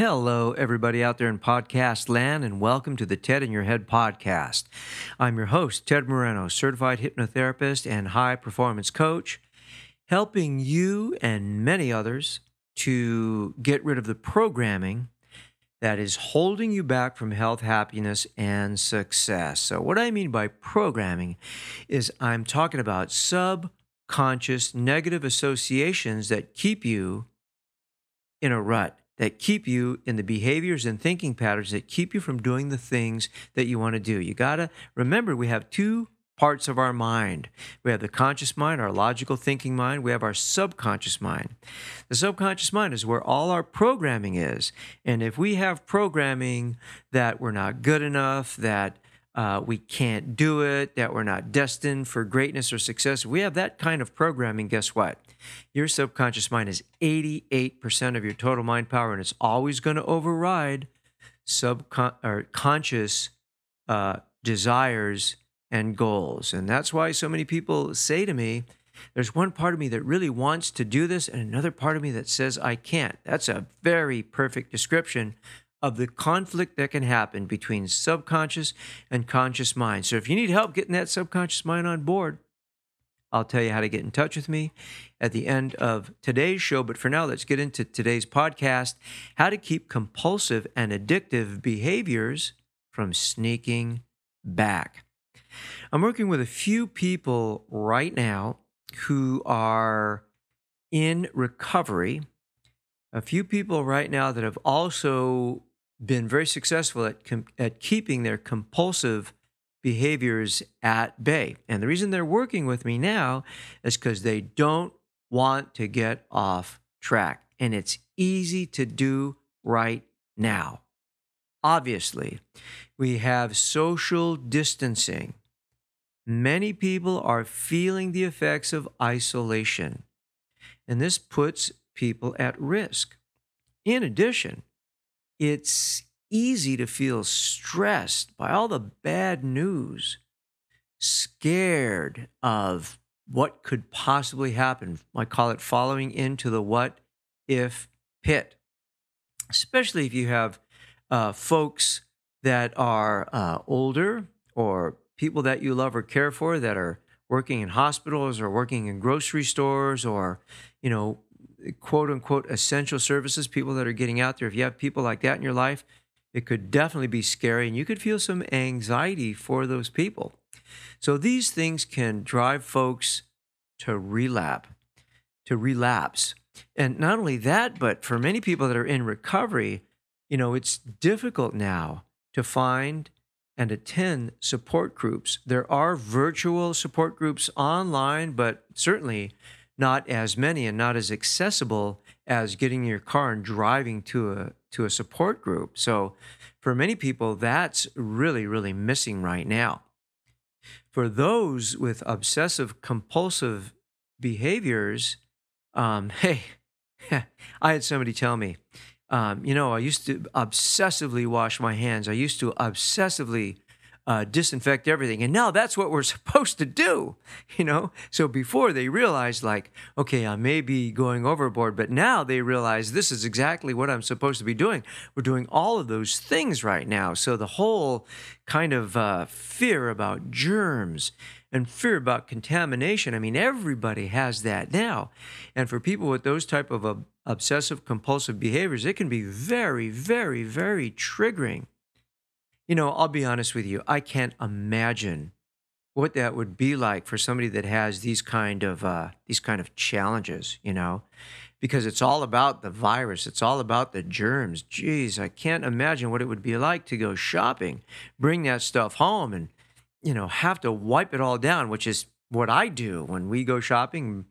Hello, everybody out there in podcast land, and welcome to the TED in Your Head podcast. I'm your host, Ted Moreno, certified hypnotherapist and high performance coach, helping you and many others to get rid of the programming that is holding you back from health, happiness, and success. So, what I mean by programming is I'm talking about subconscious negative associations that keep you in a rut that keep you in the behaviors and thinking patterns that keep you from doing the things that you want to do. You got to remember we have two parts of our mind. We have the conscious mind, our logical thinking mind. We have our subconscious mind. The subconscious mind is where all our programming is. And if we have programming that we're not good enough, that uh, we can't do it, that we're not destined for greatness or success, we have that kind of programming, guess what? Your subconscious mind is 88% of your total mind power, and it's always going to override subconscious uh, desires and goals. And that's why so many people say to me, there's one part of me that really wants to do this, and another part of me that says I can't. That's a very perfect description of the conflict that can happen between subconscious and conscious mind. So if you need help getting that subconscious mind on board, I'll tell you how to get in touch with me at the end of today's show. But for now, let's get into today's podcast how to keep compulsive and addictive behaviors from sneaking back. I'm working with a few people right now who are in recovery, a few people right now that have also been very successful at, com- at keeping their compulsive behaviors at bay. And the reason they're working with me now is because they don't want to get off track. And it's easy to do right now. Obviously, we have social distancing. Many people are feeling the effects of isolation, and this puts people at risk. In addition, it's easy to feel stressed by all the bad news, scared of what could possibly happen. I call it following into the what if pit, especially if you have uh, folks that are uh, older or people that you love or care for that are working in hospitals or working in grocery stores or, you know, quote unquote essential services, people that are getting out there. If you have people like that in your life, it could definitely be scary and you could feel some anxiety for those people. So these things can drive folks to relapse, to relapse. And not only that, but for many people that are in recovery, you know, it's difficult now to find and attend support groups. There are virtual support groups online, but certainly not as many and not as accessible as getting in your car and driving to a to a support group. So for many people that's really really missing right now. For those with obsessive compulsive behaviors, um, hey, I had somebody tell me, um, you know, I used to obsessively wash my hands. I used to obsessively uh, disinfect everything. And now that's what we're supposed to do, you know? So before they realized, like, okay, I may be going overboard, but now they realize this is exactly what I'm supposed to be doing. We're doing all of those things right now. So the whole kind of uh, fear about germs and fear about contamination, I mean, everybody has that now. And for people with those type of uh, obsessive compulsive behaviors, it can be very, very, very triggering you know, I'll be honest with you, I can't imagine what that would be like for somebody that has these kind of uh, these kind of challenges, you know, because it's all about the virus, it's all about the germs. Geez, I can't imagine what it would be like to go shopping, bring that stuff home, and you know have to wipe it all down, which is what I do when we go shopping.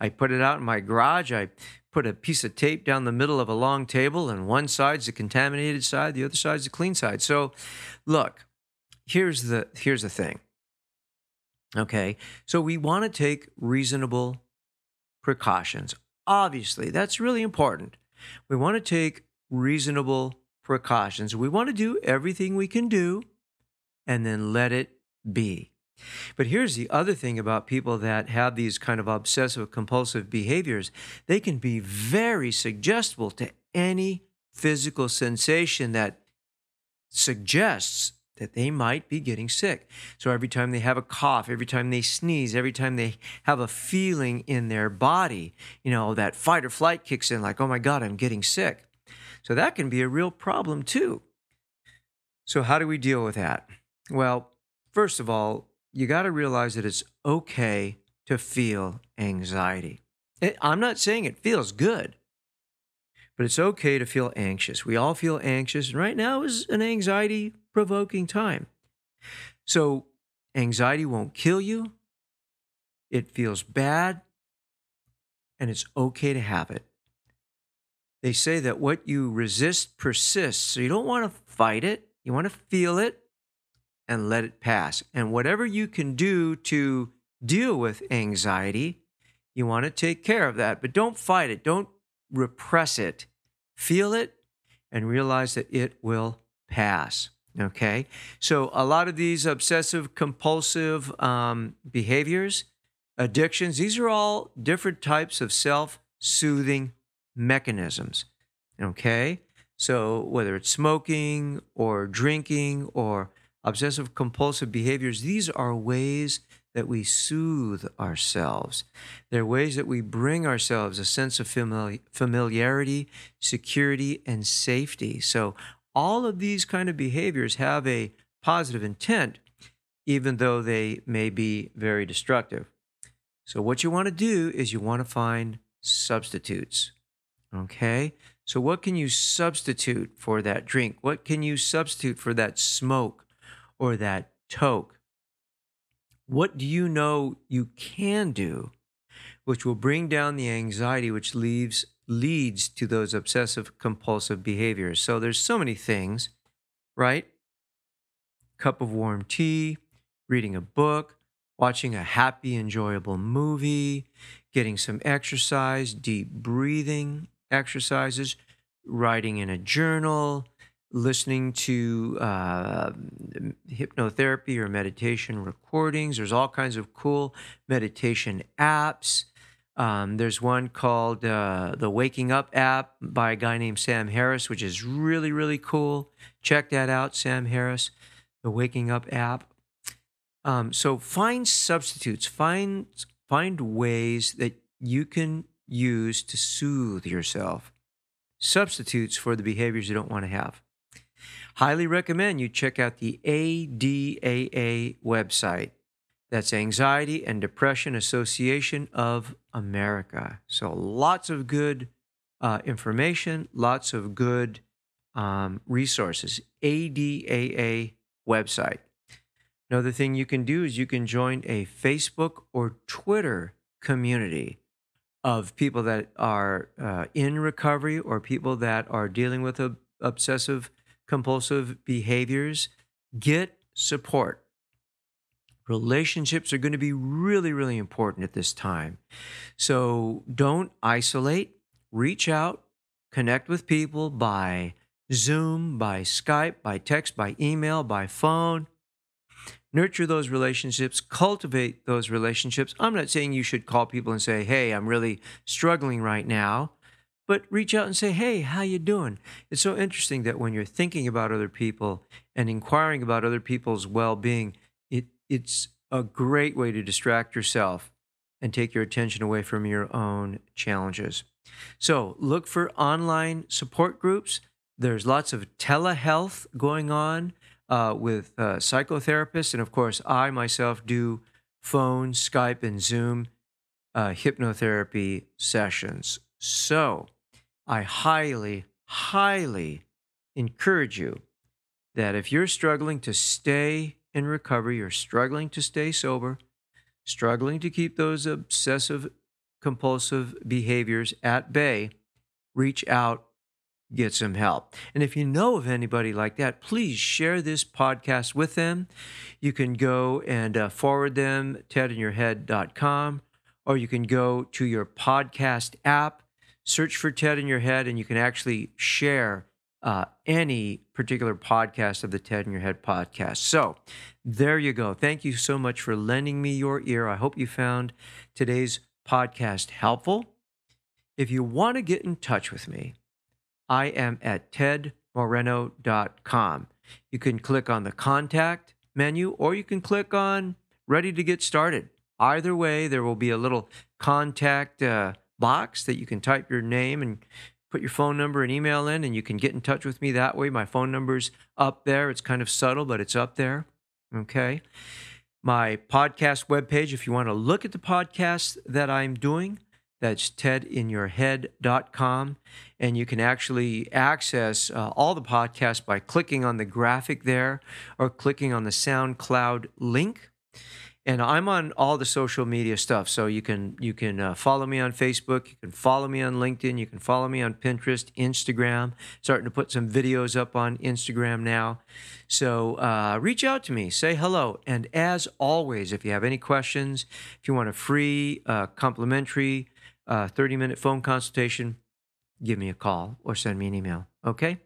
I put it out in my garage. I put a piece of tape down the middle of a long table, and one side's the contaminated side, the other side's the clean side. So, look, here's the here's the thing. Okay, so we want to take reasonable precautions. Obviously, that's really important. We want to take reasonable precautions. We want to do everything we can do and then let it be. But here's the other thing about people that have these kind of obsessive compulsive behaviors they can be very suggestible to any physical sensation that suggests that they might be getting sick. So every time they have a cough, every time they sneeze, every time they have a feeling in their body, you know, that fight or flight kicks in like, oh my God, I'm getting sick. So that can be a real problem too. So, how do we deal with that? Well, first of all, you got to realize that it's okay to feel anxiety. I'm not saying it feels good, but it's okay to feel anxious. We all feel anxious, and right now is an anxiety provoking time. So, anxiety won't kill you, it feels bad, and it's okay to have it. They say that what you resist persists, so you don't want to fight it, you want to feel it and let it pass. And whatever you can do to deal with anxiety, you want to take care of that, but don't fight it. Don't repress it. Feel it and realize that it will pass. Okay. So, a lot of these obsessive compulsive um, behaviors, addictions, these are all different types of self soothing mechanisms. Okay. So, whether it's smoking or drinking or obsessive compulsive behaviors, these are ways that we soothe ourselves. They're ways that we bring ourselves a sense of familiarity, security, and safety. So, all of these kind of behaviors have a positive intent, even though they may be very destructive. So, what you want to do is you want to find substitutes. Okay? So, what can you substitute for that drink? What can you substitute for that smoke? Or that toke. What do you know you can do which will bring down the anxiety which leaves leads to those obsessive compulsive behaviors? So there's so many things, right? Cup of warm tea, reading a book, watching a happy, enjoyable movie, getting some exercise, deep breathing exercises, writing in a journal, listening to uh, hypnotherapy or meditation recordings. There's all kinds of cool meditation apps. Um, there's one called uh, the Waking Up app by a guy named Sam Harris, which is really, really cool. Check that out, Sam Harris, the Waking Up app. Um, so find substitutes, find find ways that you can use to soothe yourself. Substitutes for the behaviors you don't want to have. Highly recommend you check out the ADAA website. That's Anxiety and Depression Association of America. So lots of good uh, information, lots of good um, resources. ADAA website. Another thing you can do is you can join a Facebook or Twitter community of people that are uh, in recovery or people that are dealing with a, obsessive compulsive behaviors, get support. Relationships are going to be really, really important at this time. So don't isolate, reach out, connect with people by Zoom, by Skype, by text, by email, by phone. Nurture those relationships, cultivate those relationships. I'm not saying you should call people and say, "Hey, I'm really struggling right now." But reach out and say hey how you doing? It's so interesting that when you're thinking about other people and inquiring about other people's well-being it, it's a great way to distract yourself and take your attention away from your own challenges. So look for online support groups. There's lots of telehealth going on uh, with uh, psychotherapists and of course i myself do phone skype and zoom uh, hypnotherapy sessions. So I highly, highly encourage you that if you're struggling to stay in recovery, you're struggling to stay sober, struggling to keep those obsessive compulsive behaviors at bay, reach out, get some help. And if you know of anybody like that, please share this podcast with them. You can go and uh, forward them tedinyourhead.com or you can go to your podcast app, search for Ted in Your Head, and you can actually share uh, any particular podcast of the Ted in Your Head podcast. So there you go. Thank you so much for lending me your ear. I hope you found today's podcast helpful. If you want to get in touch with me, I am at tedmoreno.com. You can click on the contact menu or you can click on ready to get started. Either way, there will be a little contact uh, box that you can type your name and put your phone number and email in, and you can get in touch with me that way. My phone number's up there. It's kind of subtle, but it's up there. Okay. My podcast webpage, if you want to look at the podcast that I'm doing, that's tedinyourhead.com. And you can actually access uh, all the podcasts by clicking on the graphic there or clicking on the SoundCloud link and I'm on all the social media stuff. So you can you can uh, follow me on Facebook, you can follow me on LinkedIn, you can follow me on Pinterest, Instagram. Starting to put some videos up on Instagram now. So uh, reach out to me, say hello, and as always, if you have any questions, if you want a free, uh, complimentary, 30 minute phone consultation, give me a call or send me an email. Okay.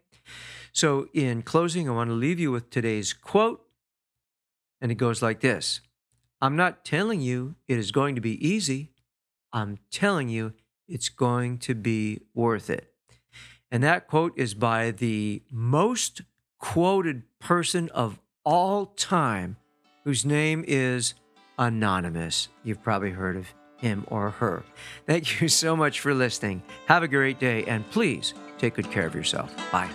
So in closing, I want to leave you with today's quote, and it goes like this. I'm not telling you it is going to be easy. I'm telling you it's going to be worth it. And that quote is by the most quoted person of all time, whose name is Anonymous. You've probably heard of him or her. Thank you so much for listening. Have a great day, and please take good care of yourself. Bye.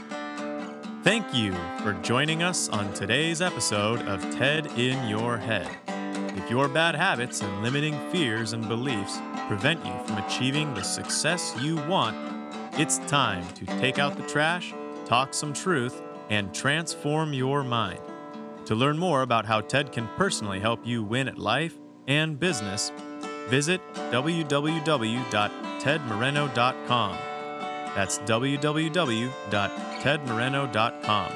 Thank you for joining us on today's episode of TED in Your Head. If your bad habits and limiting fears and beliefs prevent you from achieving the success you want, it's time to take out the trash, talk some truth, and transform your mind. To learn more about how TED can personally help you win at life and business, visit www.tedmoreno.com. That's www.tedmoreno.com.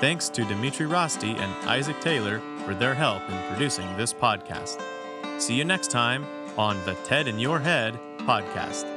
Thanks to Dimitri Rosti and Isaac Taylor for their help in producing this podcast. See you next time on the TED in Your Head podcast.